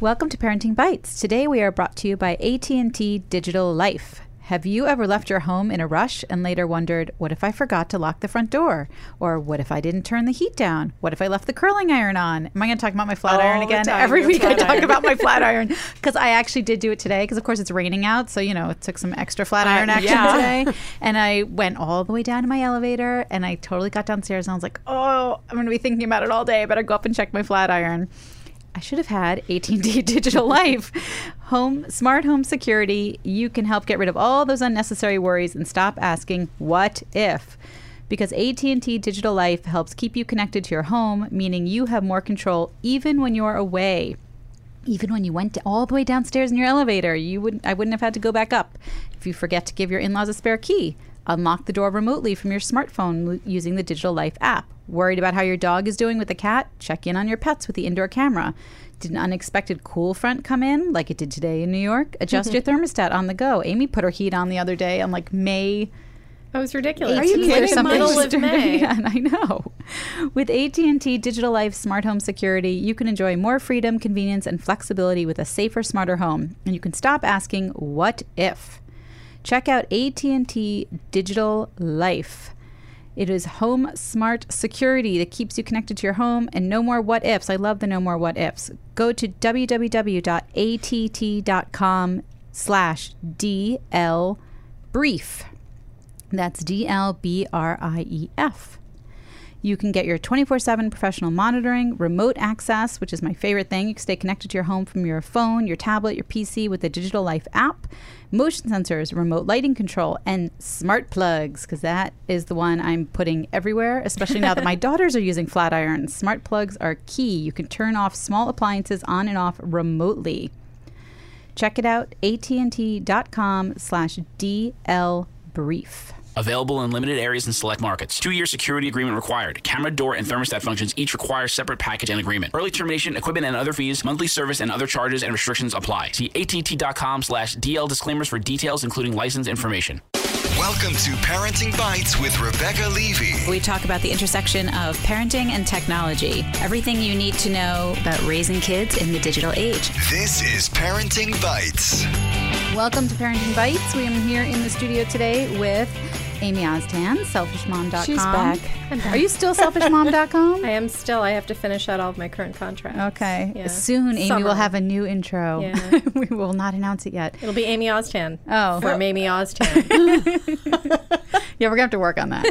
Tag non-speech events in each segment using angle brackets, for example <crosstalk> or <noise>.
Welcome to Parenting Bites. Today we are brought to you by AT&T Digital Life. Have you ever left your home in a rush and later wondered, what if I forgot to lock the front door? Or what if I didn't turn the heat down? What if I left the curling iron on? Am I going to talk about my flat All iron again? Every week I talk iron. about my flat <laughs> iron because I actually did do it today because of course it's raining out, so you know, it took some extra flat Uh, iron action yeah. today. <laughs> And I went all the way down to my elevator and I totally got downstairs and I was like, "Oh, I'm going to be thinking about it all day. I better go up and check my flat iron." I should have had AT&T <laughs> Digital Life. Home smart home security. You can help get rid of all those unnecessary worries and stop asking what if. Because AT&T Digital Life helps keep you connected to your home, meaning you have more control even when you're away. Even when you went all the way downstairs in your elevator, you wouldn't I wouldn't have had to go back up. If you forget to give your in-laws a spare key, unlock the door remotely from your smartphone using the Digital Life app. Worried about how your dog is doing with the cat? Check in on your pets with the indoor camera. Did an unexpected cool front come in like it did today in New York? Adjust your <laughs> thermostat on the go. Amy put her heat on the other day on like May That was ridiculous. 18th kidding or me? something. Middle of May. <laughs> yeah, I know. With AT&T Digital Life Smart Home Security, you can enjoy more freedom, convenience, and flexibility with a safer, smarter home, and you can stop asking "What if?" Check out AT&T Digital Life. It is home smart security that keeps you connected to your home and no more what ifs. I love the no more what ifs. Go to www.att.com slash DL brief. That's D L B R I E F. You can get your 24 7 professional monitoring, remote access, which is my favorite thing. You can stay connected to your home from your phone, your tablet, your PC with the Digital Life app, motion sensors, remote lighting control, and smart plugs, because that is the one I'm putting everywhere, especially now that my <laughs> daughters are using flat irons. Smart plugs are key. You can turn off small appliances on and off remotely. Check it out, att.com slash DL brief. Available in limited areas and select markets. Two year security agreement required. Camera, door, and thermostat functions each require separate package and agreement. Early termination, equipment and other fees, monthly service, and other charges and restrictions apply. See att.com slash DL disclaimers for details, including license information. Welcome to Parenting Bites with Rebecca Levy. We talk about the intersection of parenting and technology. Everything you need to know about raising kids in the digital age. This is Parenting Bites. Welcome to Parenting Bites. We are here in the studio today with Amy Oztan, selfishmom.com. She's back. back. Are you still selfishmom.com? <laughs> I am still. I have to finish out all of my current contracts. Okay. Yeah. Soon, Amy Summer. will have a new intro. Yeah. <laughs> we will not announce it yet. It'll be Amy Oztan. Oh. From Amy Oztan. <laughs> Yeah, we're to have to work on that.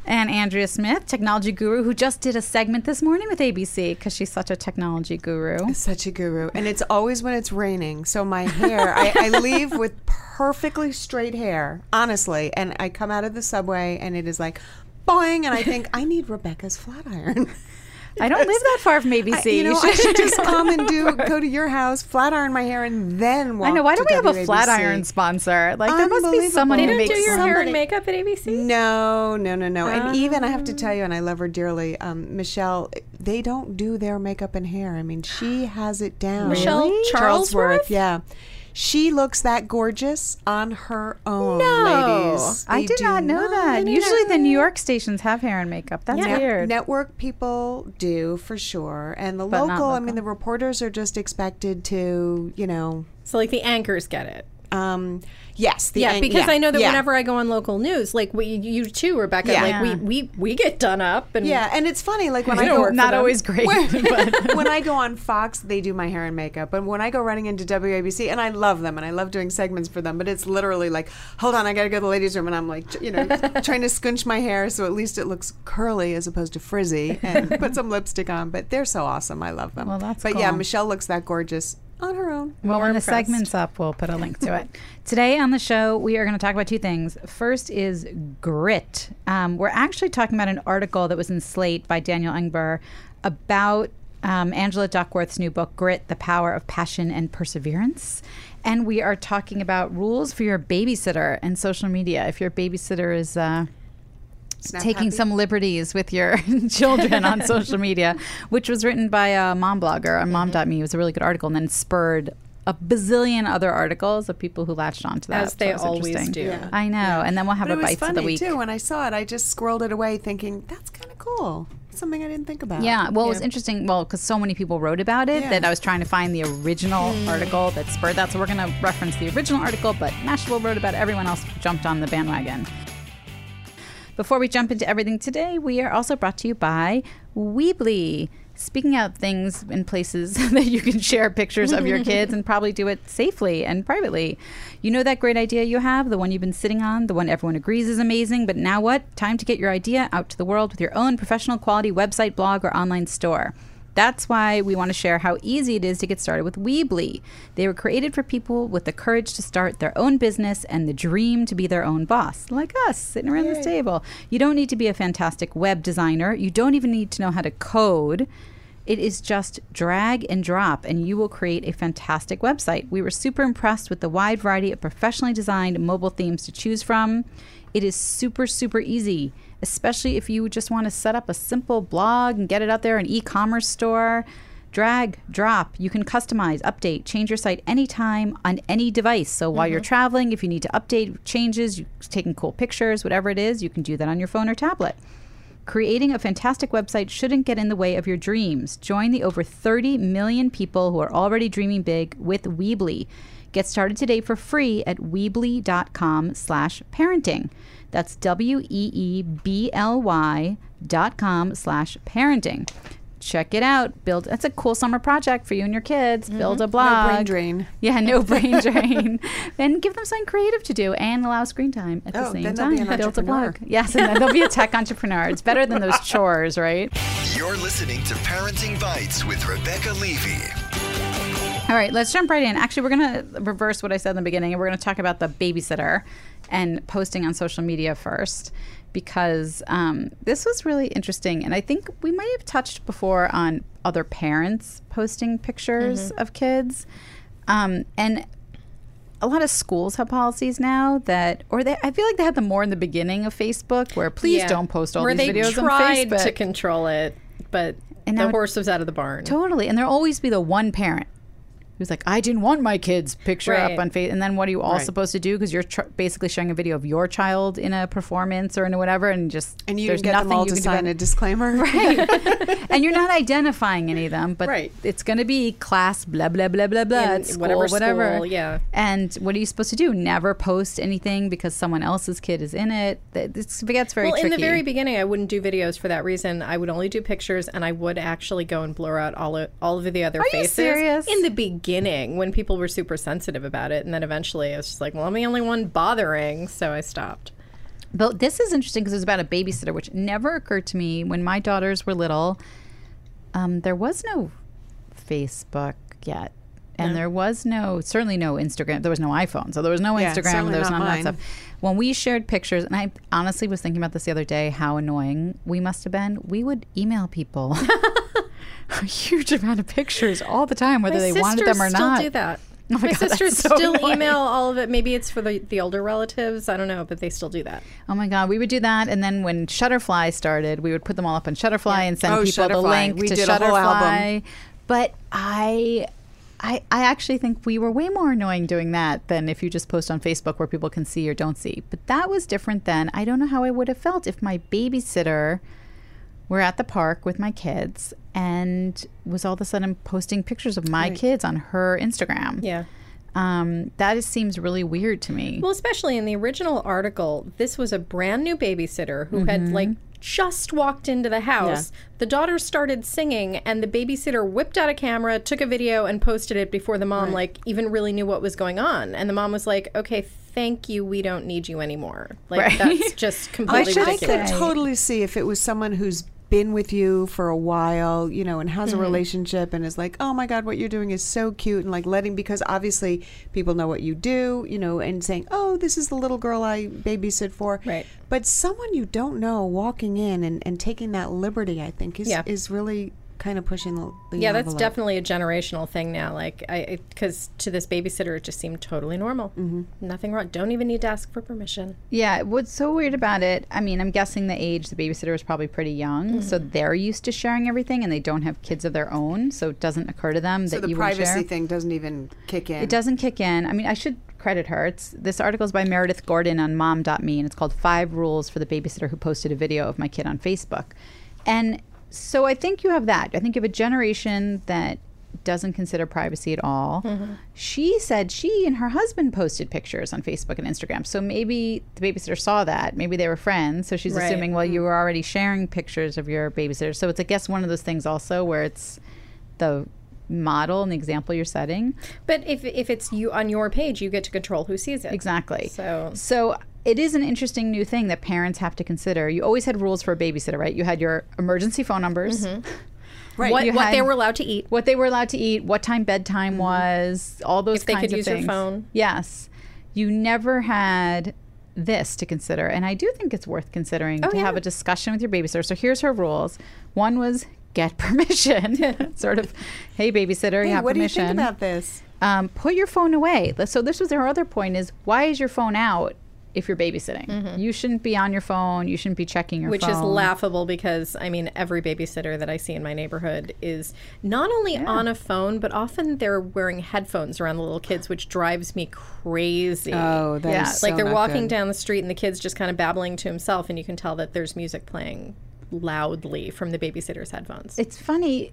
<laughs> and Andrea Smith, technology guru, who just did a segment this morning with ABC because she's such a technology guru. Such a guru. And it's always when it's raining. So my hair, I, I <laughs> leave with perfectly straight hair, honestly. And I come out of the subway and it is like boing. And I think, I need Rebecca's flat iron. <laughs> I don't live that far from ABC. I, you know, I should just <laughs> come and do go to your house, flat iron my hair, and then walk I know. Why don't we have a flat iron sponsor? Like there must be someone they who don't makes do your hair and makeup at ABC? No, no, no, no. And even I have to tell you, and I love her dearly, um, Michelle. They don't do their makeup and hair. I mean, she has it down. Michelle Really? Charlesworth? yeah. She looks that gorgeous on her own, No. ladies. I did not know that. Usually the New York stations have hair and makeup. That's Net- weird. Network people do for sure, and the But not local. I mean, the reporters are just expected to, you know, So like the anchors get it. um, yes, the Yeah, an- because yeah, I know that yeah. whenever I go on local news, like we, you too, Rebecca, Yeah. like we, we we get done up and Yeah, and it's funny, like when You I don't go work not them. always great. <laughs> but <laughs> when I go on Fox, they do my hair and makeup. But when I go running into WABC, and I love them, and I love doing segments for them, but it's literally like, hold on, I got to go to the ladies' room, and I'm like, you know, <laughs> trying to scunch my hair so at least it looks curly as opposed to frizzy, and put some lipstick on. But they're so awesome, I love them. Well, that's But yeah. Michelle looks that gorgeous on her own. Well, when the impressed. segment's up, we'll put a link to it. Today on the show, we are going to talk about two things. First is grit. Um, we're actually talking about an article that was in Slate by Daniel Engber about um, Angela Duckworth's new book, Grit The Power of Passion and Perseverance. And we are talking about rules for your babysitter and social media. If your babysitter is. Uh, Snap taking happy. some liberties with your <laughs> children on <laughs> social media, which was written by a mom blogger on mm-hmm. mom.me. It was a really good article and then spurred a bazillion other articles of people who latched onto that. As they it was always do. Yeah. I know. And then we'll have But a it was bites funny of the week. too. When I saw it, I just scrolled it away, thinking that's kind of cool. something I didn't think about. Yeah, well, it was interesting. Well, because so many people wrote about it Yeah. that I was trying to find the original hmm. article that spurred that. So we're going to reference the original article, but Mashable wrote about it. Everyone else jumped on the bandwagon. Before we jump into everything today, we are also brought to you by Weebly. Speaking out things in places <laughs> that you can share pictures of your <laughs> kids and probably do it safely and privately. You know that great idea you have, the one you've been sitting on, the one everyone agrees is amazing, but now what? Time to get your idea out to the world with your own professional quality website, blog, or online store. That's why we want to share how easy it is to get started with Weebly. They were created for people with the courage to start their own business and the dream to be their own boss, like us sitting around this table. You don't need to be a fantastic web designer. You don't even need to know how to code. It is just drag and drop, and you will create a fantastic website. We were super impressed with the wide variety of professionally designed mobile themes to choose from. It is super, super easy, especially if you just want to set up a simple blog and get it out there, an e commerce store. Drag, drop. You can customize, update, change your site anytime on any device. So while you're mm-hmm. traveling, if you need to update changes, you're taking cool pictures, whatever it is, you can do that on your phone or tablet. Creating a fantastic website shouldn't get in the way of your dreams. Join the over 30 million people who are already dreaming big with Weebly. Get started today for free at weebly.com slash parenting. That's W-E-E-B-L-Y dot com slash parenting. Check it out. Build. That's a cool summer project for you and your kids. Build a blog. Mm-hmm. No brain drain. Yeah, no <laughs> brain drain. and give them something creative to do and allow screen time at the Oh, same then time. be an Build a blog. Yes, and then they'll be a tech entrepreneur. It's better than those chores, right? You're listening to Parenting Bites with Rebecca Levy. All right, let's jump right in. Actually, we're going to reverse what I said in the beginning, and we're going to talk about the babysitter and posting on social media first, because um, this was really interesting. And I think we might have touched before on other parents posting pictures of kids. Um, and a lot of schools have policies now that, or they, I feel like they had them more in the beginning of Facebook, where please Yeah. don't post all Where these videos on Facebook. Tried to control it, but And the horse was out of the barn. Totally. And there'll always be the one parent who's like, I didn't want my kid's picture Right. up on Facebook. And then what are you all Right. supposed to do? Because you're tr- basically showing a video of your child in a performance or in a whatever. And just, And you there's didn't get them nothing all you to can do sign a disclaimer. <laughs> Right. <laughs> and you're not identifying any of them, but Right. it's going to be class, blah, blah, blah, blah, blah, In at school, whatever whatever. school, yeah. And what are you supposed to do? Never post anything because someone else's kid is in it? That- It's, it gets very well, tricky. in the very beginning, I wouldn't do videos for that reason. I would only do pictures, and I would actually go and blur out all of, all of the other Are you faces. serious? In the beginning, when people were super sensitive about it, and then eventually, I was just like, "Well, I'm the only one bothering," so I stopped. But this is interesting because it's about a babysitter, which never occurred to me when my daughters were little. Um, there was no Facebook yet. And there was no, certainly no Instagram. There was no iPhone. So there was no Yeah, Instagram. certainly There was not none of that stuff. When we shared pictures, and I honestly was thinking about this the other day, how annoying we must have been. We would email people <laughs> <laughs> <laughs> a huge amount of pictures all the time, whether My they wanted them or sisters still not. do that. <laughs> Oh my my God, sisters so still annoying. email all of it. Maybe it's for the, the older relatives. I don't know, but they still do that. Oh my God, we would do that, and then when Shutterfly started, we would put them all up on Shutterfly and send Oh, people the Shutterfly. link We to did a whole Shutterfly. album. But I, I, I actually think we were way more annoying doing that than if you just post on Facebook where people can see or don't see. But that was different then. I don't know how I would have felt if my babysitter were at the park with my kids and was all of a sudden posting pictures of my kids on her Instagram. Yeah. Um, that is, seems really weird to me. Well, especially in the original article, this was a brand new babysitter who had Mm-hmm. like just walked into the house. The daughter started singing, and the babysitter whipped out a camera, took a video, and posted it before the mom like even really knew what was going on. And the mom was like, "Okay, thank you. We don't need you anymore." Like Right. that's just <laughs> I, completely should, I could totally see if it was someone who's been with you for a while, you know, and has Mm-hmm. a relationship and is like, oh my God, what you're doing is so cute. And like letting, because obviously people know what you do, you know, and saying, oh, this is the little girl I babysit for. Right. But someone you don't know walking in and, and taking that liberty, I think, is, Yeah. is really kind of pushing the, the yeah, that's definitely a generational thing now. Like, I because to this babysitter, it just seemed totally normal. Mm-hmm. Nothing wrong. Don't even need to ask for permission. Yeah, what's so weird about it, I mean, I'm guessing the age the babysitter is probably pretty young, so Mm-hmm. they're used to sharing everything and they don't have kids of their own, so it doesn't occur to them So that the you would privacy share. thing doesn't even kick in. It doesn't kick in. I mean, I should credit her. It's this article is by Meredith Gordon on mom.me and it's called 5 rules for the babysitter who posted a video of my kid on Facebook. And so I think you have that. I think you have a generation that doesn't consider privacy at all. Mm-hmm. She said she and her husband posted pictures on Facebook and Instagram. So maybe the babysitter saw that. Maybe they were friends. So she's Right. assuming, well, you were already sharing pictures of your babysitter. So it's, I guess, one of those things also where it's the model and the example you're setting. But if if it's you on your page, you get to control who sees it. Exactly. So- so it is an interesting new thing that parents have to consider. You always had rules for a babysitter, right? You had your emergency phone numbers. <laughs> Right. What what they were allowed to eat. what they were allowed to eat, what time bedtime was, all those If they kinds could of use your things. phone. Yes. You never had this to consider. And I do think it's worth considering to Oh, yeah. have a discussion with your babysitter. So here's her rules. One was get <laughs> permission. <laughs> sort of, hey babysitter, Hey, you have what permission. do you think about this? um, put your phone away. So this was her other point is why is your phone out if you're babysitting? You shouldn't be on your phone. You shouldn't be checking your Mm-hmm. Which phone. is laughable because I mean every babysitter that I see in my neighborhood is not only on a phone but often they're wearing headphones around the little kids, which drives me crazy. Oh, that's Yeah, so like they're not walking good. down the street and the kid's just kind of babbling to himself, and you can tell that there's music playing loudly from the babysitter's headphones. It's funny.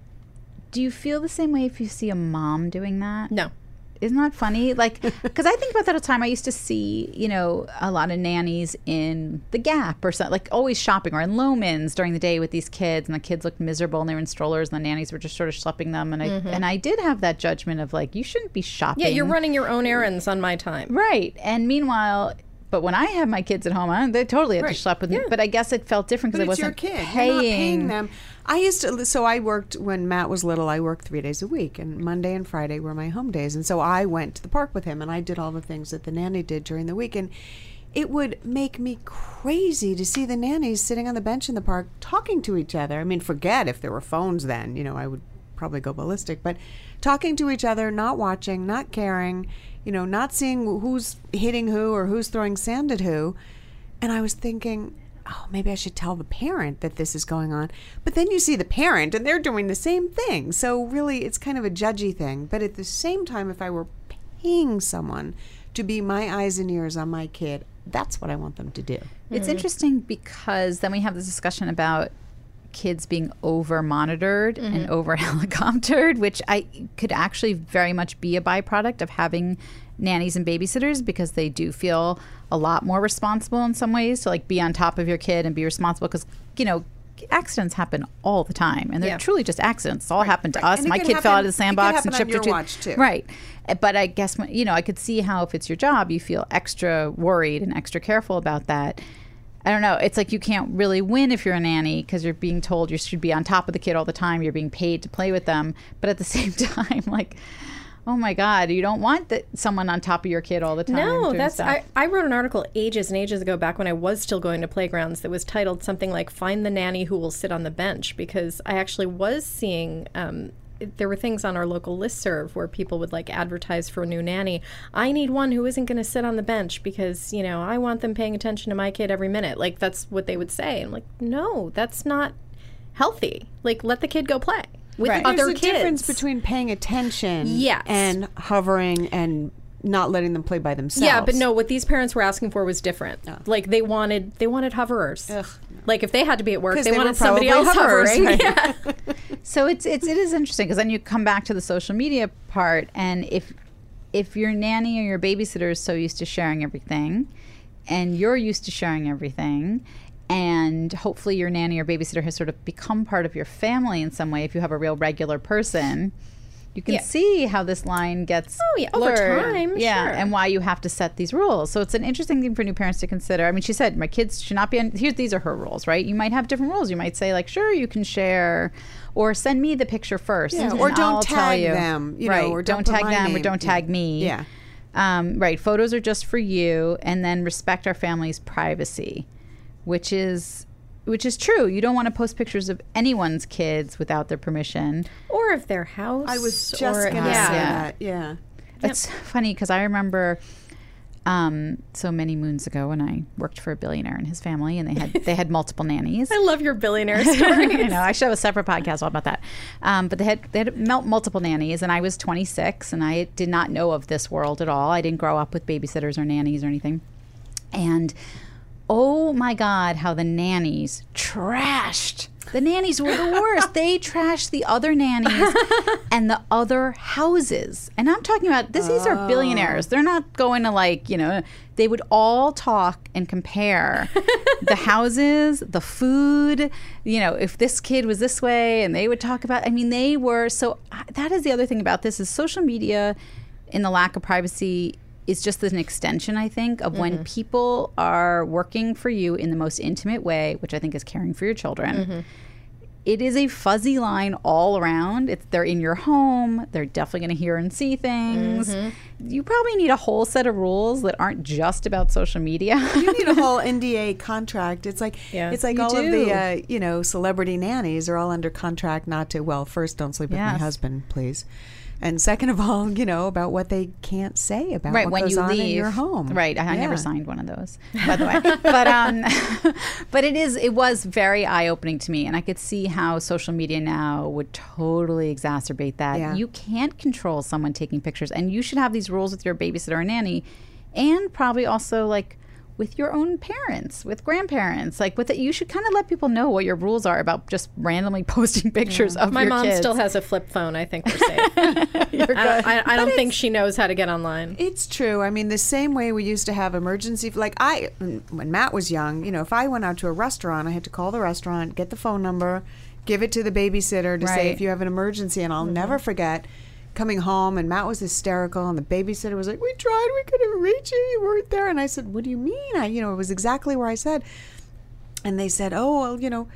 Do you feel the same way if you see a mom doing that? no. Isn't that funny? Like, <laughs> because I think about that all the time. I used to see, you know, a lot of nannies in the Gap or something, like always shopping or in Loehmann's during the day with these kids, and the kids looked miserable and they were in strollers, and the nannies were just sort of schlepping them. And I mm-hmm. and I did have that judgment of like, you shouldn't be shopping. Yeah, you're running your own errands on my time. right. And meanwhile. But when I had my kids at home, I, they totally had Right. to schlep with me. But I guess it felt different because I wasn't kid. paying. Paying them. I used to. So I worked when Matt was little. I worked three days a week, and Monday and Friday were my home days. And so I went to the park with him, and I did all the things that the nanny did during the week. And it would make me crazy to see the nannies sitting on the bench in the park talking to each other. I mean, forget if there were phones then. You know, I would probably go ballistic. But talking to each other, not watching, not caring. You know, not seeing who's hitting who or who's throwing sand at who. And I was thinking, oh, maybe I should tell the parent that this is going on. But then you see the parent and they're doing the same thing. So really, it's kind of a judgy thing. But at the same time, if I were paying someone to be my eyes and ears on my kid, that's what I want them to do. It's mm-hmm. interesting because then we have this discussion about kids being mm-hmm. over monitored and over helicoptered, which I could actually very much be a byproduct of having nannies and babysitters because they do feel a lot more responsible in some ways to like be on top of your kid and be responsible because you know accidents happen all the time and they're Yeah. truly just accidents It's all happened to us And my kid fell out of the sandbox and chipped her tooth too. right but i guess when, you know i could see how if it's your job you feel extra worried and extra careful about that I don't know. It's like you can't really win if you're a nanny because you're being told you should be on top of the kid all the time. You're being paid to play with them, but at the <laughs> same time, like, oh my god, you don't want that someone on top of your kid all the time. No, that's. I, I wrote an article ages and ages ago back when I was still going to playgrounds that was titled something like "Find the nanny who will sit on the bench" because I actually was seeing. Um, there were things on our local listserv where people would like advertise for a new nanny. I need one who isn't going to sit on the bench because you know I want them paying attention to my kid every minute. Like that's what they would say. I'm like, no, that's not healthy. Like let the kid go play with Right. other There's a kids. difference between paying attention Yes. and hovering and not letting them play by themselves. Yeah, but no, what these parents were asking for was different. Like they wanted they wanted hoverers. Like if they had to be at work, they, they wanted somebody else hoverers, hovering. right? <laughs> Yeah. <laughs> so it's it's it is interesting because then you come back to the social media part, and if if your nanny or your babysitter is so used to sharing everything, and you're used to sharing everything. And hopefully, your nanny or babysitter has sort of become part of your family in some way. If you have a real regular person, you can Yeah. see how this line gets Oh, yeah, over blurred. time, yeah, sure. and why you have to set these rules. So it's an interesting thing for new parents to consider. I mean, she said my kids should not be on. Here, these are her rules, right? You might have different rules. You might say like, sure, you can share, or send me the picture first, Yeah, or don't I'll tell tag you. them, you know, or don't don't, tag them, or don't Yeah. tag me. Yeah. Um, right. Photos are just for you, and then respect our family's privacy, which is which is true. You don't want to post pictures of anyone's kids without their permission. or of their house. I was just or, going to yeah. say Yeah. that. Yeah. It's funny because I remember um, so many moons ago when I worked for a billionaire and his family, and they had they had multiple <laughs> nannies. I love your billionaire story. <laughs> I know. I should have a separate podcast all about that. Um, but they had they had multiple nannies, and I was 26, and I did not know of this world at all. I didn't grow up with babysitters or nannies or anything. And oh my God, how the nannies trashed. The nannies were the worst. they trashed the other nannies <laughs> and the other houses. And I'm talking about this, these are billionaires. They're not going to like, you know, they would all talk and compare the <laughs> houses, the food, you know, if this kid was this way and they would talk about I mean, they were so that is the other thing about this is social media in the lack of privacy is just an extension, I think, of when mm-hmm. people are working for you in the most intimate way, which I think is caring for your children. Mm-hmm. It is a fuzzy line all around. It's they're in your home. They're definitely going to hear and see things. Mm-hmm. You probably need a whole set of rules that aren't just about social media. <laughs> you need a whole <laughs> NDA contract. It's like Yeah. it's like You all of the uh, you know celebrity nannies are all under contract not to. Well, first, don't sleep with my husband, please. And second of all, you know about what they can't say about right what when goes you on leave in your home. right I, I never signed one of those <laughs> by the way but um <laughs> but it is it was very eye-opening to me and i could see how social media now would totally exacerbate that Yeah. you can't control someone taking pictures and you should have these rules with your babysitter or nanny and probably also like with your own parents, with grandparents, like with it, you should kind of let people know what your rules are about just randomly <laughs> posting pictures of My your mom kids. still has a flip phone. I think we're safe. <laughs> I don't, I, I don't think she knows how to get online. It's true. I mean, the same way we used to have emergency, like I, when Matt was young, you know, if I went out to a restaurant, I had to call the restaurant, get the phone number, give it to the babysitter to say if you have an emergency. And I'll mm-hmm. never forget coming home and Matt was hysterical and the babysitter was like, "We tried, we couldn't reach you, you weren't there." And I said, "What do you mean?" I, you know, it was exactly where I said. And they said, "Oh, well, you know."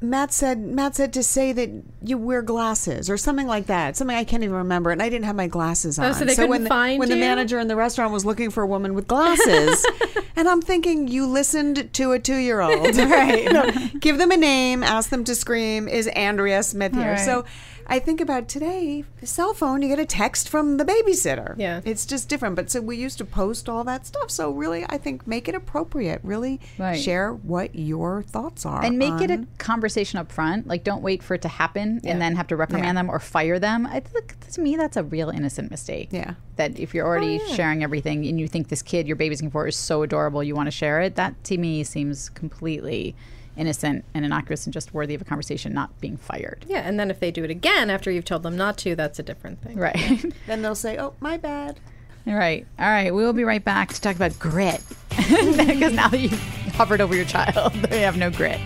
Matt said Matt said to say that you wear glasses or something like that. Something I can't even remember. And I didn't have my glasses on. Oh, so they couldn't when the, find when the manager in the restaurant was looking for a woman with glasses, <laughs> and I'm thinking you listened to a two year old, <laughs> right? Give them a name, ask them to scream. Is Andrea Smith here? Right. So. I think about today, the cell phone, you get a text from the babysitter. Yeah. It's just different. But so we used to post all that stuff. So really, I think make it appropriate. Really Right. share what your thoughts are. and make it a on- conversation up front. Like, don't wait for it to happen and then have to reprimand Yeah. them or fire them. I think to me that's a real innocent mistake. Yeah. That if you're already oh, sharing everything and you think this kid you're babysitting for is so adorable, you want to share it. That to me seems completely innocent and innocuous and just worthy of a conversation, not being fired. Yeah, and then if they do it again after you've told them not to, that's a different thing. Right. <laughs> Then they'll say, "Oh, my bad." right. All right. We will be right back to talk about grit <laughs> because now that you've hovered over your child, <laughs> they have no grit.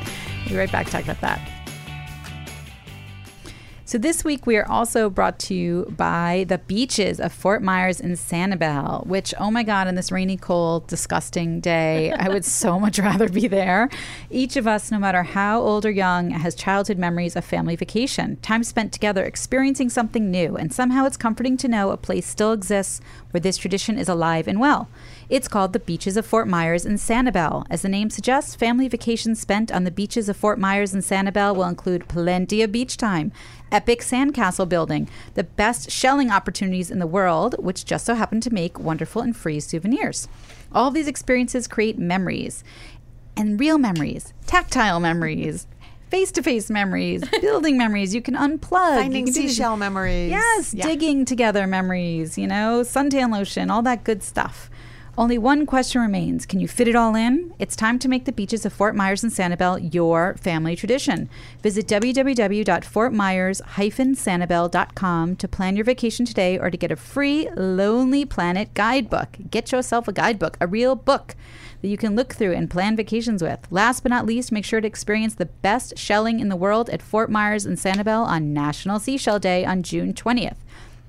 Be right back to talk about that. So this week we are also brought to you by the beaches of Fort Myers and Sanibel, which oh my god, on this rainy, cold, disgusting day, I would so <laughs> much rather be there. Each of us, no matter how old or young, has childhood memories of family vacation, time spent together experiencing something new, and somehow it's comforting to know a place still exists where this tradition is alive and well. It's called the Beaches of Fort Myers and Sanibel. As the name suggests, family vacations spent on the beaches of Fort Myers and Sanibel will include plenty of beach time, epic sandcastle building, the best shelling opportunities in the world, which just so happen to make wonderful and free souvenirs. All these experiences create memories and real memories, tactile memories. Face to face memories, <laughs> building memories. You can unplug. Finding can seashell memories. Yes, Yeah. digging together memories, you know, suntan lotion, all that good stuff. Only one question remains. Can you fit it all in? It's time to make the beaches of Fort Myers and Sanibel your family tradition. Visit www.fortmyers-sanibel.com to plan your vacation today or to get a free Lonely Planet guidebook. Get yourself a guidebook, a real book that you can look through and plan vacations with. Last but not least, make sure to experience the best shelling in the world at Fort Myers and Sanibel on National Seashell Day on June 20th.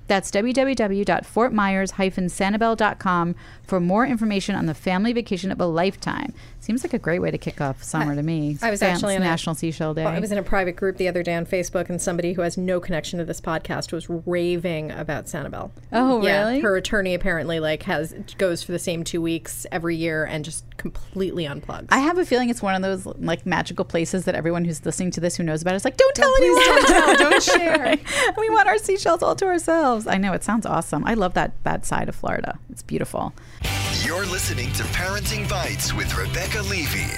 That's www.fortmyers-sanibel.com for more information on the family vacation of a lifetime. Seems like a great way to kick off summer to me. I was Fam- actually in a- National Seashell Day. Well, I was in a private group the other day on Facebook, and somebody who has no connection to this podcast was raving about Sanibel. Oh, yeah, really? Her attorney apparently like has goes for the same two weeks every year and just completely unplugs. I have a feeling it's one of those like magical places that everyone who's listening to this who knows about it is like, don't tell please anyone. don't tell, don't <laughs> share. we want our seashells all to ourselves. I know it sounds awesome. I love that that side of Florida. It's beautiful. You're listening to Parenting Bites with Rebecca Levy.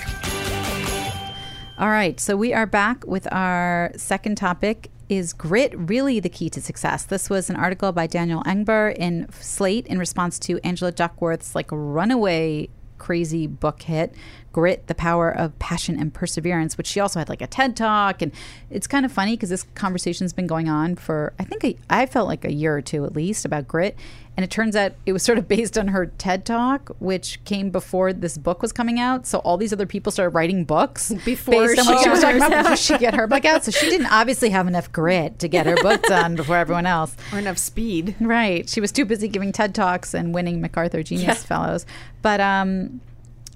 All right, so we are back with our second topic. Is grit really the key to success? This was an article by Daniel Engber in Slate in response to Angela Duckworth's like runaway crazy book hit, Grit: The Power of Passion and Perseverance, which she also had like a TED talk, and it's kind of funny because this conversation's been going on for I think a, I felt like a year or two at least about grit, and it turns out it was sort of <laughs> based on her TED talk, which came before this book was coming out. So all these other people started writing books <laughs> Before based on she what she was talking about before she get her book out. So she didn't <laughs> obviously have enough grit to get her book done before everyone else. or enough speed. Right. She was too busy giving TED Talks and winning MacArthur Genius Fellows. But um,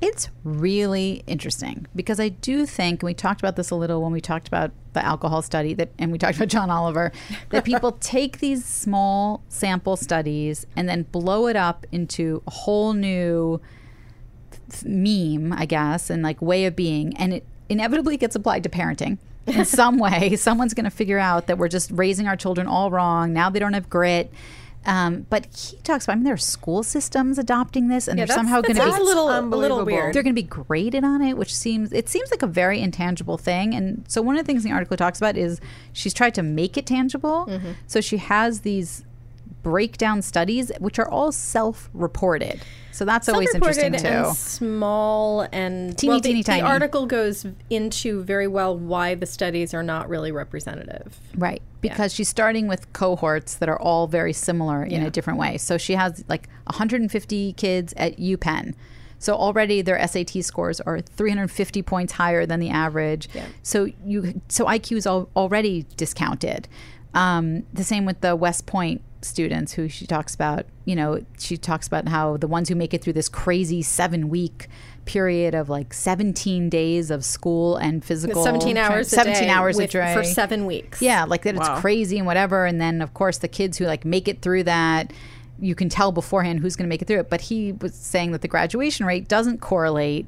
it's really interesting because I do think, and we talked about this a little when we talked about the alcohol study that, and we talked about John Oliver, that people <laughs> take these small sample studies and then blow it up into a whole new meme, I guess, and like way of being, and it inevitably gets applied to parenting. In <laughs> some way, someone's going to figure out that we're just raising our children all wrong. Now they don't have grit. Um, but he talks about, I mean, there are school systems adopting this, and Yeah, they're somehow going to be a little, a little weird. they're going to be graded on it, which seems it seems like a very intangible thing. And so one of the things the article talks about is she's tried to make it tangible. Mm-hmm. So she has these breakdown studies, which are all self-reported. So that's always interesting too. and small and Teeny, well, the, teeny, the tiny. article goes into very well why the studies are not really representative. Right. Because she's starting with cohorts that are all very similar in Yeah. a different way. So she has like 150 kids at UPenn. So already their SAT scores are 350 points higher than the average. Yeah. So you so IQ is al- already discounted. Um, the same with the West Point students who she talks about. You know, she talks about how the ones who make it through this crazy seven week period of like 17 days of school and physical 17 tra- hours a 17 day hours with- a day for seven weeks. yeah, like that Wow. it's crazy and whatever. And then, of course, the kids who like make it through that, you can tell beforehand who's going to make it through it. But he was saying that the graduation rate doesn't correlate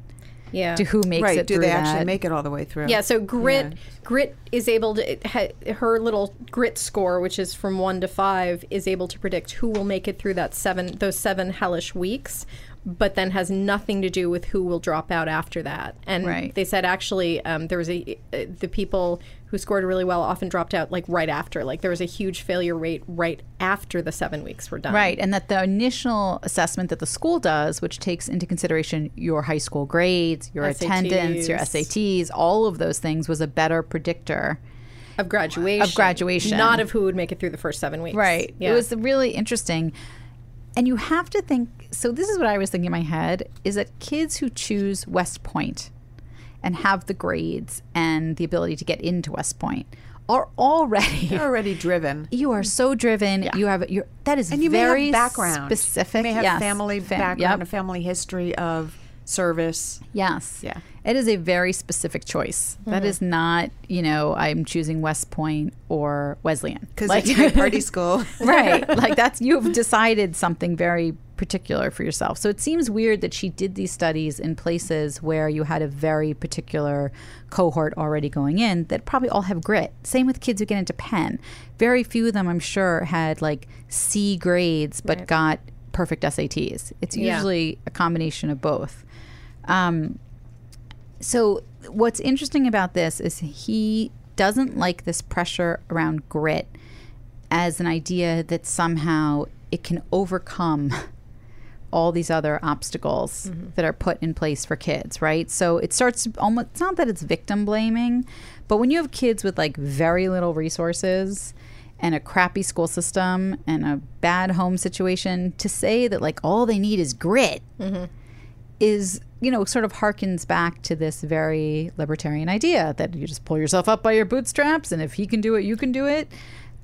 yeah. to who makes Right. it Do through they that. actually make it all the way through? Yeah, so grit Yeah. grit is able to ha, her little grit score, which is from one to five, is able to predict who will make it through that seven those seven hellish weeks, but then has nothing to do with who will drop out after that. And Right. they said actually um, there was a uh, the people who scored really well often dropped out like right after. Like there was a huge failure rate right after the seven weeks were done. Right, and that the initial assessment that the school does, which takes into consideration your high school grades, your attendance, your SATs. SATs, all of those things, was a better predictor. Of graduation. Of graduation. Not of who would make it through the first seven weeks. Right. Yeah. It was really interesting. And you have to think so this is what I was thinking in my head is that kids who choose West Point and have the grades and the ability to get into West Point are already <laughs> They're already driven. you are so driven. You have your that is And you very may have background. specific. You may have yes. family Fam- background, yep. a family history of service. Yes. Yeah. It is a very specific choice. That is mm-hmm. not, you know, I'm choosing West Point or Wesleyan. Because it's a party <laughs> school. <laughs> right. <laughs> Like that's you've decided something very particular for yourself. So it seems weird that she did these studies in places where you had a very particular cohort already going in that probably all have grit. Same with kids who get into Penn. Very few of them, I'm sure, had like C grades but got perfect SATs. It's Yeah. usually a combination of both. Um, so what's interesting about this is he doesn't like this pressure around grit as an idea that somehow it can overcome <laughs> all these other obstacles that are put in place for kids, right? So it starts almost it's not that it's victim blaming, but when you have kids with like very little resources and a crappy school system and a bad home situation to say that like all they need is grit is you know sort of harkens back to this very libertarian idea that you just pull yourself up by your bootstraps and if he can do it you can do it.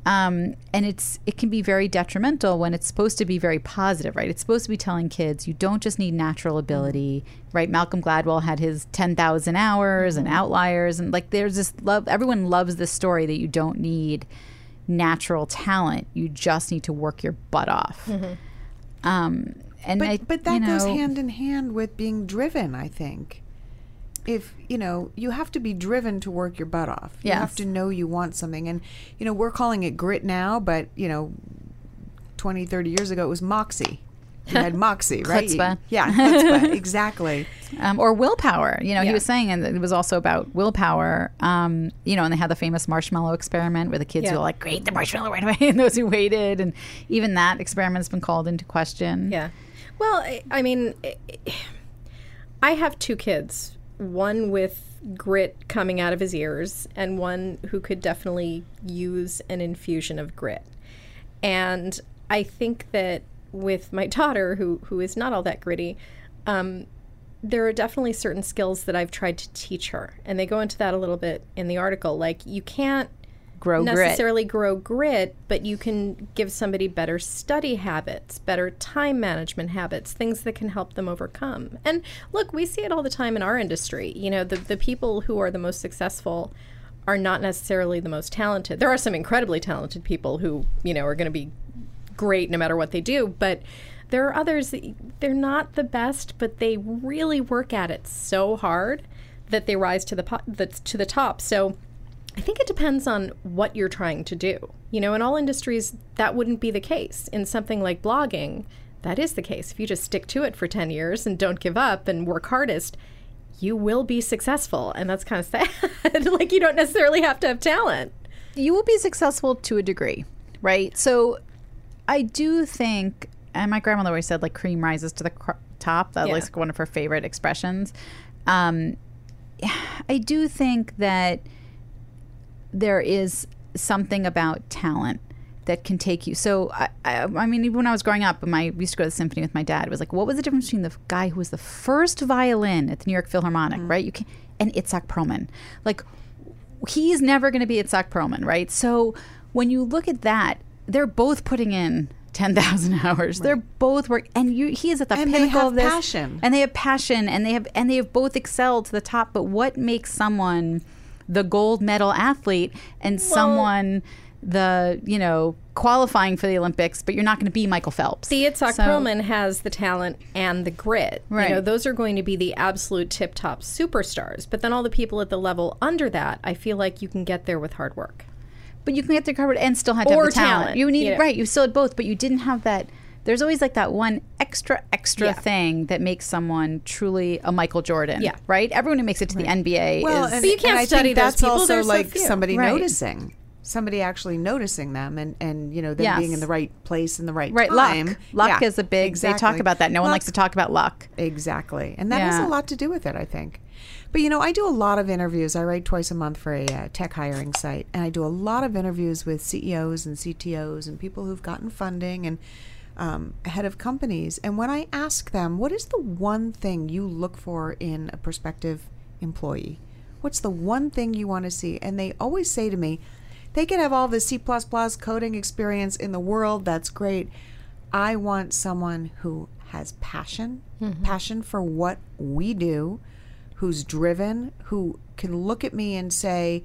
Um, and it's it can be very detrimental when it's supposed to be very positive right? It's supposed to be telling kids you don't just need natural ability right? Malcolm gladwell had his 10000 hours and outliers and like there's this love everyone loves this story that you don't need natural talent. You just need to work your butt off. Um, and But I, but that you goes hand in hand with being driven, I think. If, you know, you have to be driven to work your butt off. You have to know you want something. And, you know, we're calling it grit now, but, you know, 20, 30 years ago it was moxie. You had <laughs> moxie, right? Chutzpah. yeah, chutzpah, <laughs> exactly. um, or willpower. You know, he was saying, and it was also about willpower. Um, you know, and they had the famous marshmallow experiment where the kids Yeah. were like, "Great, the marshmallow right away," <laughs> and those who waited, and even that experiment's been called into question. Yeah. Well, I, mean, I have two kids, one with grit coming out of his ears, and one who could definitely use an infusion of grit. And I think that with my daughter, who who is not all that gritty, um, there are definitely certain skills that I've tried to teach her, and they go into that a little bit in the article. Like you can't Grow grit. necessarily grow grit, but you can give somebody better study habits, better time management habits, things that can help them overcome. And look, we see it all the time in our industry. You know, the, the people who are the most successful are not necessarily the most talented. There are some incredibly talented people who, you know, are going to be great no matter what they do, but there are others that they're not the best, but they really work at it so hard that they rise to the, po- the to the top. So I think it depends on what you're trying to do. You know, in all industries, that wouldn't be the case. In something like blogging, that is the case. If you just stick to it for 10 years and don't give up and work hardest, you will be successful. And that's kind of <laughs> sad. like, you don't necessarily have to have talent. you will be successful to a degree, right? So I do think, and my grandmother always said, like, cream rises to the cr- top. That Yeah. was like one of her favorite expressions. Um, <sighs> I do think that there is something about talent that can take you. So, I, I, I mean, even when I was growing up, when I used to go to the symphony with my dad, it was like, what was the difference between the guy who was the first violin at the New York Philharmonic, mm-hmm. right? You can, and Itzhak Perlman, like he's never going to be Itzhak Perlman, right? So when you look at that, they're both putting in. 10,000 <laughs> hours. They're both work and you he is at the And they pinnacle have of this passion. and they have passion and they have and they have both excelled to the top but what makes someone the gold medal athlete and someone the you know qualifying for the olympics but you're not going to be michael phelps The Itzhak So- Perlman has the talent and the grit. Right. You know, those are going to be the absolute tip top superstars. But then all the people at the level under that, I feel like you can get there with hard work. but you can get there covered and still have to Or have the talent. talent, You need you know. right. You still had both, but you didn't have that. There's always like that one extra extra Yeah. thing that makes someone truly a Michael Jordan. Yeah. Right. Everyone who makes it to the NBA Well, is. and, But you can't and I study think those that's people. also There's like few. somebody Right. noticing, somebody actually noticing them, and and you know them Yes. being in the right place in the right Right, time. luck. Luck Yeah, is a big. They talk about that. No one likes to talk about luck. Exactly. And that has a lot to do with it, I think. But you know, I do a lot of interviews. I write twice a month for a uh, tech hiring site, and I do a lot of interviews with CEOs and CTOs and people who've gotten funding and um, head of companies. And when I ask them, what is the one thing you look for in a prospective employee? What's the one thing you want to see? And they always say to me, they can have all the C coding experience in the world. That's great. I want someone who has passion, passion for what we do, who's driven, who can look at me and say,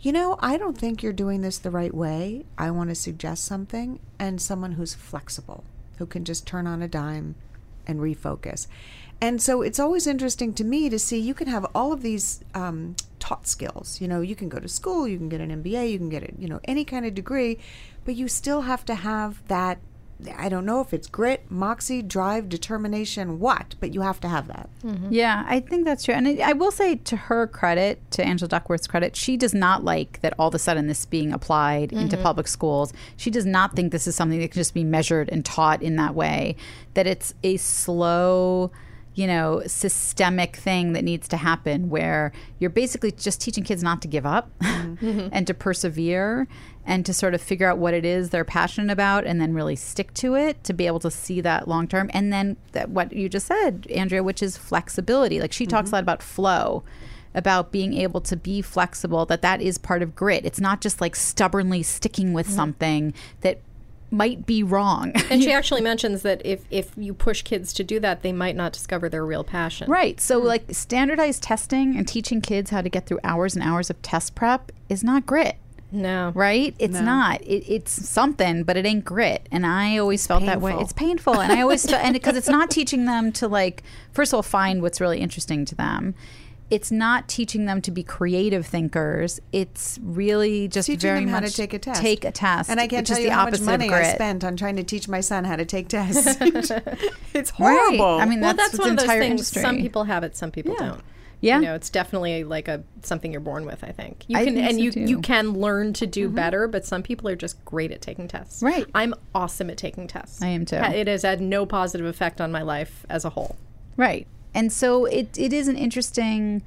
you know, I don't think you're doing this the right way. I want to suggest something, and someone who's flexible, who can just turn on a dime and refocus. And so it's always interesting to me to see you can have all of these um, taught skills. You know, you can go to school, you can get an MBA, you can get it, you know, any kind of degree, but you still have to have that. I don't know if it's grit, moxie, drive, determination, what, but you have to have that. Mm-hmm. Yeah, I think that's true. And I, I will say to her credit, to Angela Duckworth's credit, she does not like that all of a sudden this being applied into mm-hmm. public schools. She does not think this is something that can just be measured and taught in that way. That it's a slow, you know, systemic thing that needs to happen where you're basically just teaching kids not to give up mm-hmm. <laughs> and to persevere and to sort of figure out what it is they're passionate about and then really stick to it to be able to see that long term. And then that, what you just said, Andrea, which is flexibility. Like she talks mm-hmm. a lot about flow about being able to be flexible that that is part of grit it's not just like stubbornly sticking with mm-hmm. something that might be wrong And she <laughs> actually mentions that if, if you push kids to do that, they might not discover their real passion. Right. So, mm-hmm. like, standardized testing and teaching kids how to get through hours and hours of test prep is not grit, No. right? It's not. It, it's something, but it ain't grit. And I always felt that way. It's painful. And I always <laughs> felt, and because it's not teaching them to, like, first of all, find what's really interesting to them. It's not teaching them to be creative thinkers. It's really just teaching very them how much to take a test. Take a test, And I can't which tell you how much money I spent on trying to teach my son how to take <laughs> tests. <laughs> it's Right. horrible. I mean, Well, that's, that's, one of those entire things. industry. Some people have it, some people don't. Yeah. You know, it's definitely like a something you're born with. I think you I can, think and so you too. you can learn to do mm-hmm. better. But some people are just great at taking tests. Right. I'm awesome at taking tests. I am too. It has had no positive effect on my life as a whole. Right. and so it it is an interesting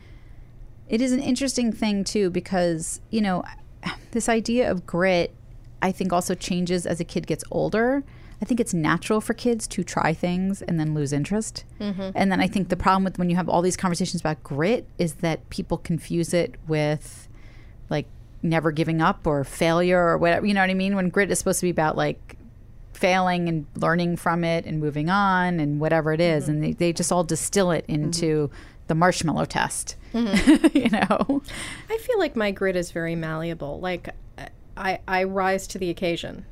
it is an interesting thing too because you know <sighs> this idea of grit I think also changes as a kid gets older. I think it's natural for kids to try things and then lose interest. Mm-hmm. And then I think the problem with when you have all these conversations about grit is that people confuse it with like never giving up or failure or whatever. You know what I mean? When grit is supposed to be about like failing and learning from it and moving on and whatever it is. Mm-hmm. and they, they just all distill it mm-hmm. into the marshmallow test. <laughs> you know? I feel like my grit is very malleable. Like I, I rise to the occasion,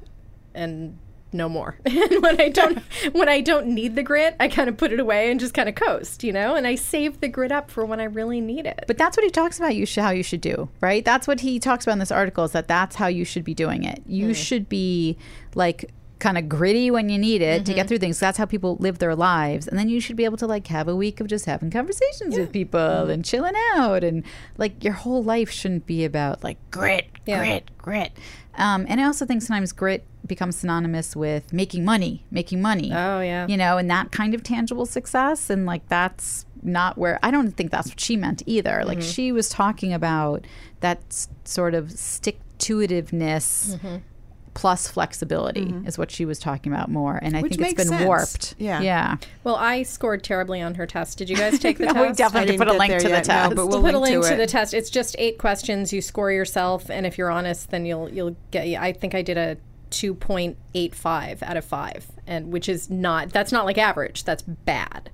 and no more. <laughs> and when I don't <laughs> when I don't need the grit, I kind of put it away and just kind of coast, you know. And I save the grit up for when I really need it. But that's what he talks about. You should how you should do, right? That's what he talks about in this article. Is that that's how you should be doing it. You hmm. should be like kind of gritty when you need it to get mm-hmm. through things. That's how people live their lives, and then you should be able to like have a week of just having conversations with people mm-hmm. and chilling out, and like your whole life shouldn't be about like grit, Yeah. grit, grit. Um, and I also think sometimes grit becomes synonymous with making money, making money oh yeah. you know, and that kind of tangible success. And like that's not where I don't think that's what she meant either. Like Mm-hmm. she was talking about that s- sort of stick to itiveness Mm-hmm. Plus flexibility mm-hmm. is what she was talking about more. And I Which think it's been sense. warped. Yeah. Yeah. Well, I scored terribly on her test. Did you guys take <laughs> the No, test? we definitely I have to put a didn't link to there the yet, no, test. but We'll We'll put a link link to to, the test. It's just eight questions. You score yourself, and if you're honest, then you'll you'll get. I think I did a two point eight five out of five, and which is not. That's not like average. That's bad.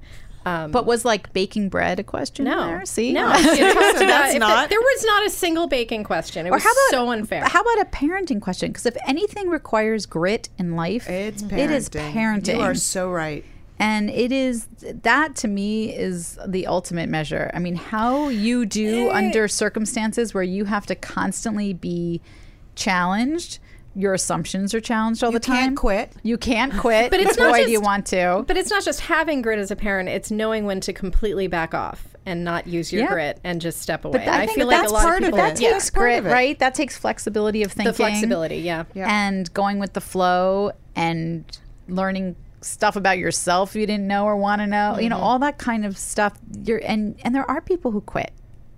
Um, but was like baking bread a question no, there? See? no. <laughs> It talks about- that's if not- there was not a single baking question. It Or was how about so unfair. How about a parenting question? Because if anything requires grit in life, It's parenting. it is parenting. You are so right. And it is that to me is the ultimate measure. I mean, how you do under circumstances where you have to constantly be challenged. Your assumptions are challenged all You the time. You can't quit. You can't quit. <laughs> But it's boy, not do you just- want to. But it's not just having grit as a parent; it's knowing when to completely back off and not use your Yeah. grit and just step away. that- I but feel like a lot part of of people. it. that yeah, takes part grit, right? That takes flexibility of thinking. the flexibility. Yeah. and going with the flow and learning stuff about yourself you didn't know or want to know you know all that kind of stuff you're and and there are people who quit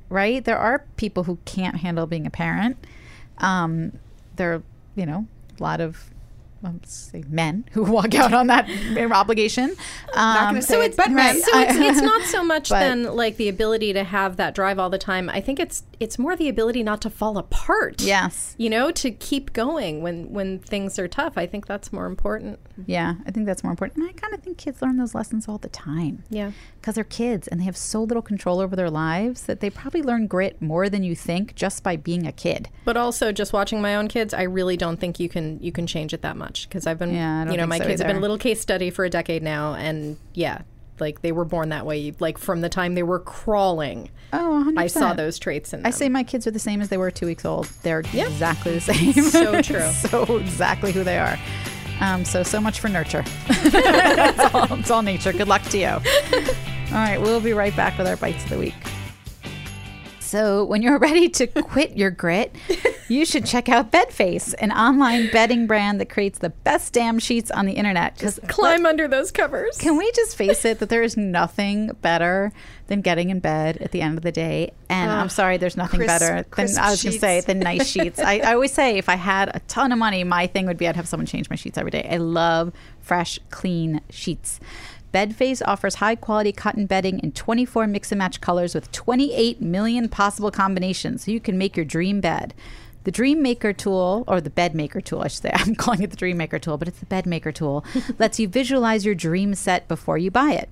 right there are people who can't handle being a parent um there are you know a lot of let's say men <laughs> who walk out on that <laughs> <laughs> obligation um, gonna say it, but right. So it's, it's not so much then like the ability to have that drive all the time. I think it's it's more the ability not to fall apart. yes You know, to keep going when when things are tough. I think that's more important. yeah i think that's more important and i kind of think kids learn those lessons all the time Yeah. because they're kids and they have so little control over their lives that they probably learn grit more than you think just by being a kid. But also just watching my own kids, I really don't think you can you can change it that much because I've been Yeah, you know, my so kids have been a little case study for a decade now and yeah, like they were born that way. Like from the time they were crawling, Oh, 100%. I saw those traits in them. I say my kids are the same as they were two weeks old. They're exactly the same. So <laughs> true. so exactly who they are. Um, so so much for nurture. <laughs> it's, all, it's all nature. Good luck to you. <laughs> All right, we'll be right back with our bites of the week. So, when you're <laughs> ready to quit your grit, you should <laughs> check out Bedface, an online bedding brand that creates the best damn sheets on the internet. Because climb under those covers. can we just face it that there is <laughs> nothing better than getting in bed at the end of the day? And I'm sorry, there's nothing crisp- better than I was going to say than nice sheets. I, I always say if I had a ton of money, my thing would be I'd have someone change my sheets every day. I love fresh, clean sheets. Bedface offers high quality cotton bedding in 24 mix and match colors with 28 million possible combinations so you can make your dream bed. The Dream Maker tool, or the Bed Maker tool, I should say, <laughs> I'm calling it the Dream Maker tool, but it's the Bed Maker tool, <laughs> lets you visualize your dream set before you buy it.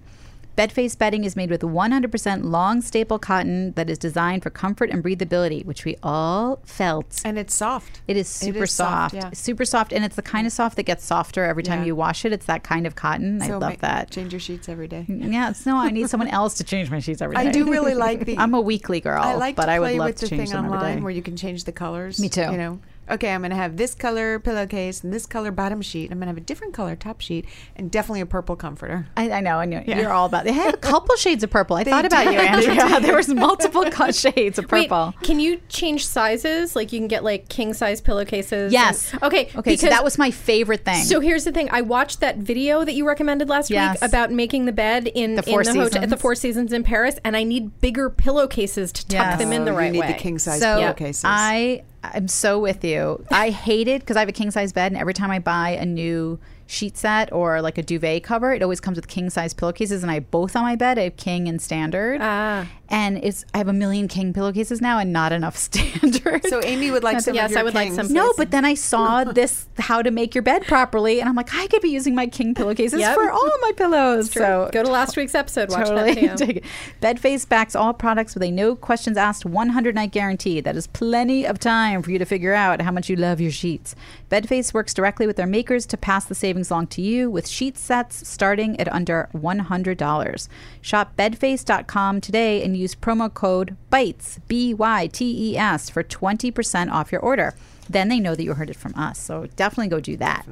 Bedface bedding is made with 100% long staple cotton that is designed for comfort and breathability, which we all felt. And it's soft. It is super is soft, soft, yeah. super soft, and it's the kind of soft that gets softer every time Yeah. you wash it. It's that kind of cotton. I love that. Change your sheets every day. Mm, yeah, it's no. I need someone else to change my sheets every day. I do really like the. <laughs> I'm a weekly girl, I like but I would love with to the change thing them online day. where you can change the colors. Me too. You know, okay, I'm going to have this color pillowcase and this color bottom sheet. I'm going to have a different color top sheet and definitely a purple comforter. I, I know, and you're, you're all about. They had a couple shades of purple. I thought about you, <laughs> Andrea. There was multiple co- <laughs> shades of Wait, purple. can you change sizes? Like you can get like king size pillowcases. Yes. and- okay. Okay. So that was my favorite thing. So here's the thing. I watched that video that you recommended last Yes. week about making the bed in The Four in the hotel at the Four Seasons in Paris, and I need bigger pillowcases to tuck Yes. them in the right you need way. the king size so pillowcases. I I'm so with you. I hate it because I have a king size bed, and every time I buy a new sheet set or like a duvet cover, it always comes with king size pillowcases, and I have both on my bed. I have king and standard. Ah. and it's I have a million king pillowcases now, and not enough <laughs> standard. so Amy would like some Yes, of your I would like kings. some. No, but then I saw <laughs> this how to make your bed properly, and I'm like, I could be using my king pillowcases Yep. for all of my pillows. So Go to last week's episode. Watch totally that video. <laughs> take it. Bedface backs all products with a no questions asked 100 night guarantee. That is plenty of time for you to figure out how much you love your sheets. Bedface works directly with their makers to pass the savings along to you with sheet sets starting at under $100. Shop bedface.com today and use promo code BITES, B Y T E S, for 20% off your order. Then they know that you heard it from us. So definitely go do that.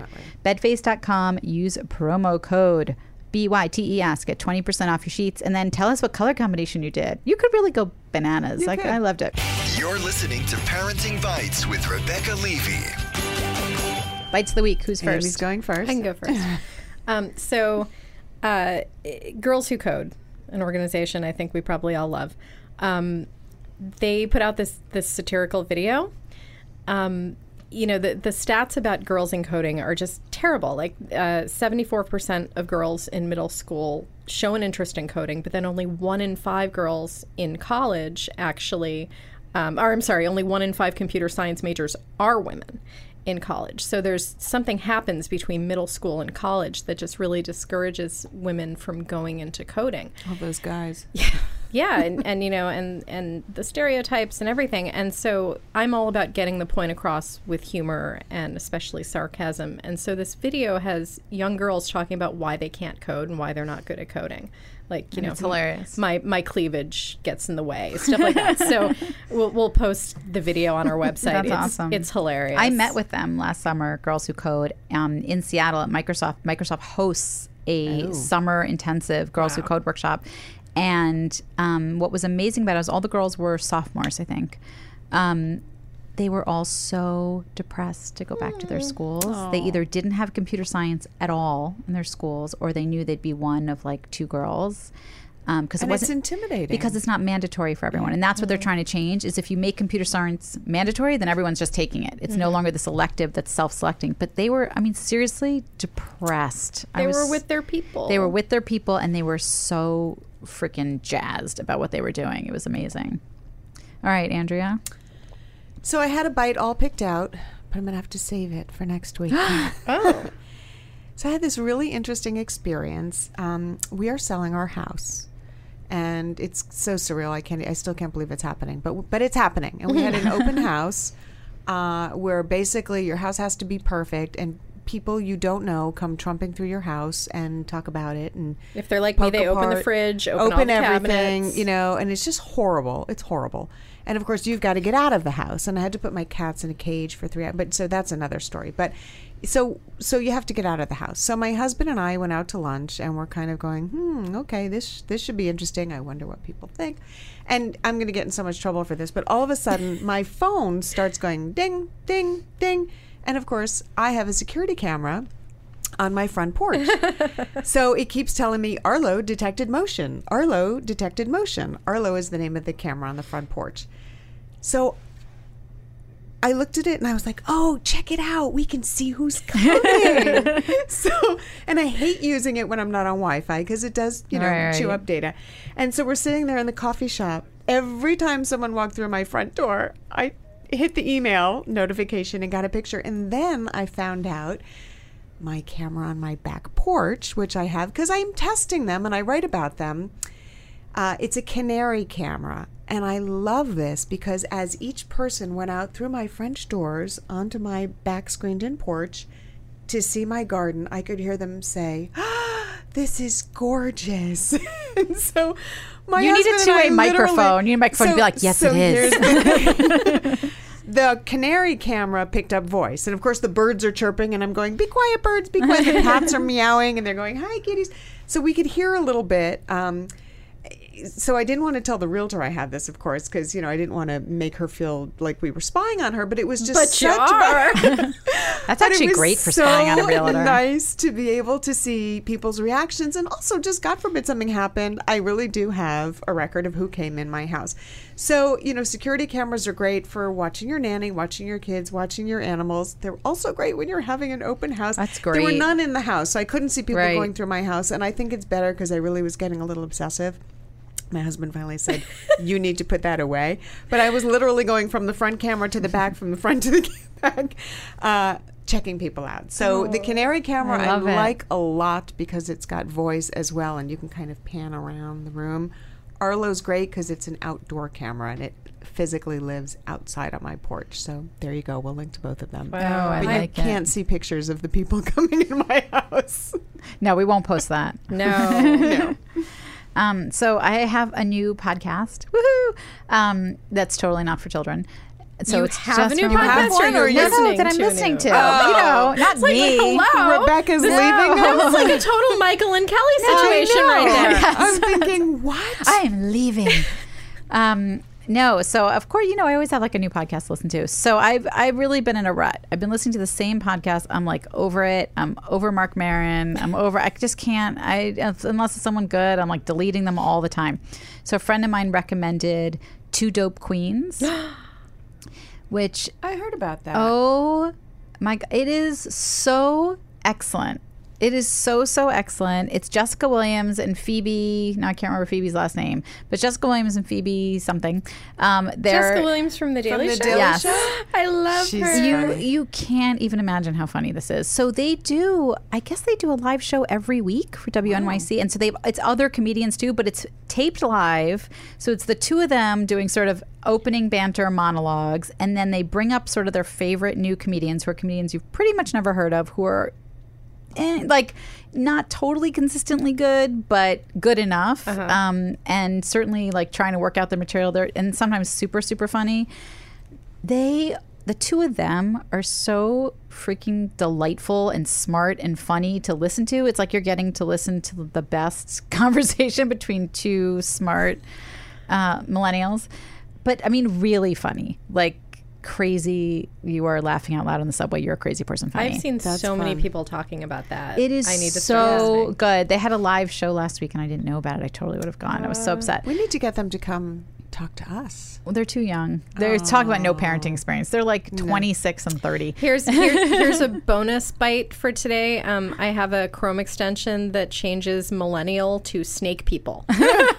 Bedface.com, use promo code B-Y-T-E-S. Get 20% off your sheets and then tell us what color combination you did. You could really go bananas. like. I loved it. You're listening to Parenting Bites with Rebecca Levy. Bites of the week. Who's Amy's first? going first. I can go <laughs> first. um, so, uh, Girls Who Code, an organization I think we probably all love, um, they put out this this satirical video. Um, you know, the, the stats about girls in coding are just terrible. Like, uh, 74% of girls in middle school show an interest in coding, but then only one in five girls in college actually, um, or I'm sorry, only one in five computer science majors are women in college. So there's something happens between middle school and college that just really discourages women from going into coding. All those guys. <laughs> Yeah, and, <laughs> and you know, and and the stereotypes and everything. And so I'm all about getting the point across with humor and especially sarcasm. And so this video has young girls talking about why they can't code and why they're not good at coding. Like, you know, it's hilarious. My my cleavage gets in the way, stuff like that. So <laughs> we'll we'll post the video on our website. That's it's, awesome. It's hilarious. I met with them last summer, Girls Who Code, um, in Seattle at Microsoft. Microsoft hosts a summer intensive Girls Who Code workshop. And um, what was amazing about it was all the girls were sophomores, I think. Um, they were all so depressed to go back to their schools. They either didn't have computer science at all in their schools, or they knew they'd be one of like two girls. Because it wasn't intimidating. because it's not mandatory for everyone and that's what they're trying to change is if you make computer science mandatory then everyone's just taking it it's no longer the selective that's self-selecting but they were i mean seriously depressed I They was- were with their people. they were with their people and they were so freaking jazzed about what they were doing it was amazing all right andrea So I had a bite all picked out, but I'm gonna have to save it for next week. <gasps> <laughs> Oh. So I had this really interesting experience. Um, we are selling our house, and it's so surreal. I can't. I still can't believe it's happening, but but it's happening. And we had an open <laughs> house uh, where basically your house has to be perfect, and people you don't know come trumping through your house and talk about it and If they're like me, they open the apart, fridge, open all the everything, cabinets. you know, and it's just horrible. It's horrible. And of course, you've got to get out of the house. And I had to put my cats in a cage for three hours. But so that's another story. But so so you have to get out of the house. So my husband and I went out to lunch, and we're kind of going, hmm, okay, this this should be interesting. I wonder what people think. And I'm going to get in so much trouble for this. But all of a sudden, my phone starts going ding, ding, ding, and of course, I have a security camera on my front porch. <laughs> so it keeps telling me Arlo detected motion. Arlo detected motion. Arlo is the name of the camera on the front porch. So I looked at it and I was like, "Oh, check it out. We can see who's <laughs> coming." so, and I hate using it when I'm not on Wi-Fi because it does, you know, Right, chew up data. And so we're sitting there in the coffee shop. Every time someone walked through my front door, I hit the email notification and got a picture. And then I found out my camera on my back porch, which I have because I'm testing them and I write about them. Uh, it's a canary camera. And I love this because as each person went out through my French doors onto my back screened in porch to see my garden, I could hear them say, ah, <gasps> This is gorgeous. <laughs> and so my You need a husband and I two-way microphone. You need a microphone to be like, "Yes, it is." <laughs> the- <laughs> the canary camera picked up voice, and of course the birds are chirping, and I'm going, "Be quiet, birds! Be quiet!" The cats are <laughs> meowing, and they're going, "Hi, kitties!" So we could hear a little bit. Um, so I didn't want to tell the realtor I had this, of course, because you know I didn't want to make her feel like we were spying on her. But it was just But you such are. <laughs> That's actually great for so spying on a realtor. Nice to be able to see people's reactions, and also just God forbid something happened. I really do have a record of who came in my house. So you know, security cameras are great for watching your nanny, watching your kids, watching your animals. They're also great when you're having an open house. That's great. There were none in the house, so I couldn't see people Right. going through my house, and I think it's better because I really was getting a little obsessive. My husband finally said, "You need to put that away." But I was literally going from the front camera to the back, from the front to the <laughs> back, uh, checking people out. So the canary camera I I, like a lot because it's got voice as well, and you can kind of pan around the room. Arlo's great because it's an outdoor camera and it physically lives outside on my porch. So there you go. We'll link to both of them. Oh, I but like you it. can't see pictures of the people <laughs> coming in my house. No, we won't post that. No. no. <laughs> Um, so I have a new podcast. Woohoo! Um, that's totally not for children. So You it's have just a new podcast one, or you're No, no, that I'm to listening to. Oh. You know, not It's like, me. hello. Rebecca's This- leaving That was like a <laughs> total Michael and Kelly situation know. right there. <laughs> Yes. I'm thinking, what? I am leaving. <laughs> um, no, so of course, you know, I always have like a new podcast to listen to. So I've I've really been in a rut. I've been listening to the same podcast. I'm like over it. I'm over Marc Maron. I'm over. I just can't. I unless it's someone good, I'm like deleting them all the time. So a friend of mine recommended Two Dope Queens, <gasps> which I heard about that. Oh my it is so excellent. It is so so excellent. It's Jessica Williams and Phoebe. No, I can't remember Phoebe's last name, but Jessica Williams and Phoebe something. Um, they're Jessica Williams from The Daily the Show. Daily Yes. Show? I love She's her. you funny. you can't even imagine how funny this is. So they do. I guess they do a live show every week for WNYC, and so they it's other comedians too, but it's taped live. So it's the two of them doing sort of opening banter monologues, and then they bring up sort of their favorite new comedians, who are comedians you've pretty much never heard of, who are eh, like not totally consistently good, but good enough. Um, and certainly like trying to work out the material there, and sometimes super super funny they the two of them are so freaking delightful and smart and funny to listen to. It's like you're getting to listen to the best <laughs> conversation between two smart uh, millennials. But I mean, really funny. Like crazy. You are laughing out loud on the subway. You're a crazy person. Funny. I've seen That's so many people talking about that. It is I need to so good. They had a live show last week, and I didn't know about it. I totally would have gone. I was so upset. We need to get them to come talk to us. Well, they're too young. They're talking about no parenting experience. They're like 26 and 30. Here's here, <laughs> here's a bonus bite for today. Um, I have a Chrome extension that changes millennial to snake people,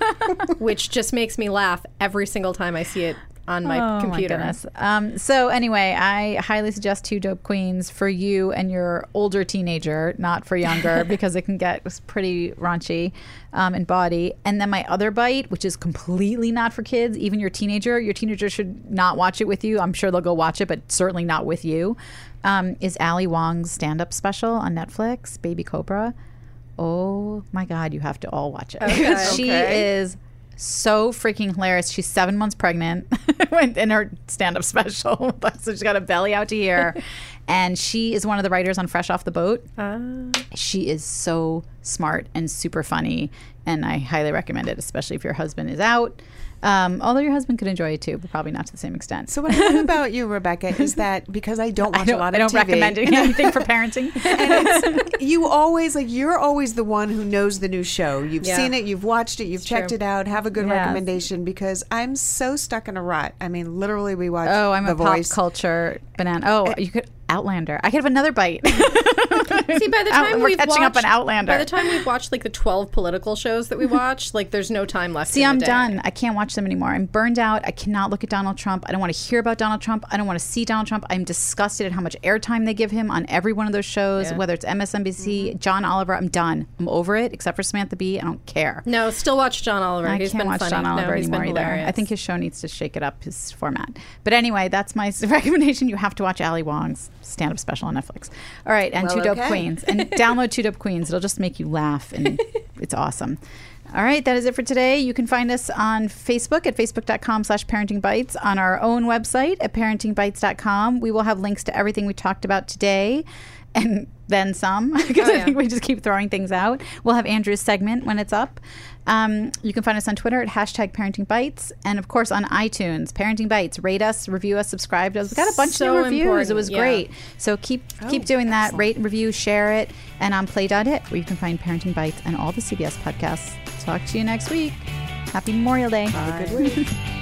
<laughs> which just makes me laugh every single time I see it on my Oh, computer. My. Um, so anyway, I highly suggest Two Dope Queens for you and your older teenager, not for younger, <laughs> because it can get pretty raunchy um, in body. And then my other bite, which is completely not for kids, even your teenager. Your teenager should not watch it with you. I'm sure they'll go watch it, but certainly not with you. Um, is Ali Wong's stand-up special on Netflix, Baby Cobra? Oh my God, you have to all watch it. <laughs> she Okay. is so freaking hilarious. She's seven months pregnant <laughs> in her stand up special. <laughs> so she's got a belly out to here. <laughs> and she is one of the writers on Fresh Off the Boat. Ah. She is so smart and super funny. And I highly recommend it, especially if your husband is out. Um, although your husband could enjoy it too, but probably not to the same extent. So what I love about you, <laughs> Rebecca, is that because I don't watch I don't, a lot of I don't TV, recommend <laughs> anything for parenting. and it's, you always like you're always the one who knows the new show. You've Yeah. seen it, you've watched it, you've checked true. it out. Have a good Yes. recommendation because I'm so stuck in a rut. I mean, literally, we watch. Oh, I'm the a pop culture banana. Oh, you could Outlander. I could have another bite. <laughs> <laughs> See, by the Out- time we're we've catching up on Outlander. By the time we've watched like the twelve political shows that we <laughs> watch, like there's no time left. See, in I'm day. done. I can't watch them anymore. I'm burned out. I cannot look at Donald Trump. I don't want to hear about Donald Trump. I don't want to see Donald Trump. I'm disgusted at how much airtime they give him on every one of those shows, Yeah. whether it's MSNBC, mm-hmm. John Oliver. I'm done. I'm over it, except for Samantha Bee. I don't care. No, still watch John Oliver. I He's can't been watch funny. John Oliver no, anymore either. I think his show needs to shake it up, his format. But anyway, that's my <laughs> recommendation. You have to watch Ali Wong's stand-up special on Netflix. All right, and Well, Two Dope okay. Queens, and <laughs> download Two Dope Queens. It'll just make you laugh, and it's awesome. All right, that is it for today. You can find us on Facebook at facebook.com slash parenting bites, on our own website at parentingbites.com. We will have links to everything we talked about today and then some <laughs> because I yeah. think we just keep throwing things out. We'll have Andrew's segment when it's up. Um, you can find us on Twitter at hashtag parenting bites and of course on iTunes, parenting bites. Rate us, review us, subscribe to us. We got a bunch So of new reviews. important, It was yeah. great. So keep keep doing that. Rate, review, share it, and on play.it where you can find parenting bites and all the CBS podcasts. Talk to you next week. Happy Memorial Day. Have a good week. <laughs>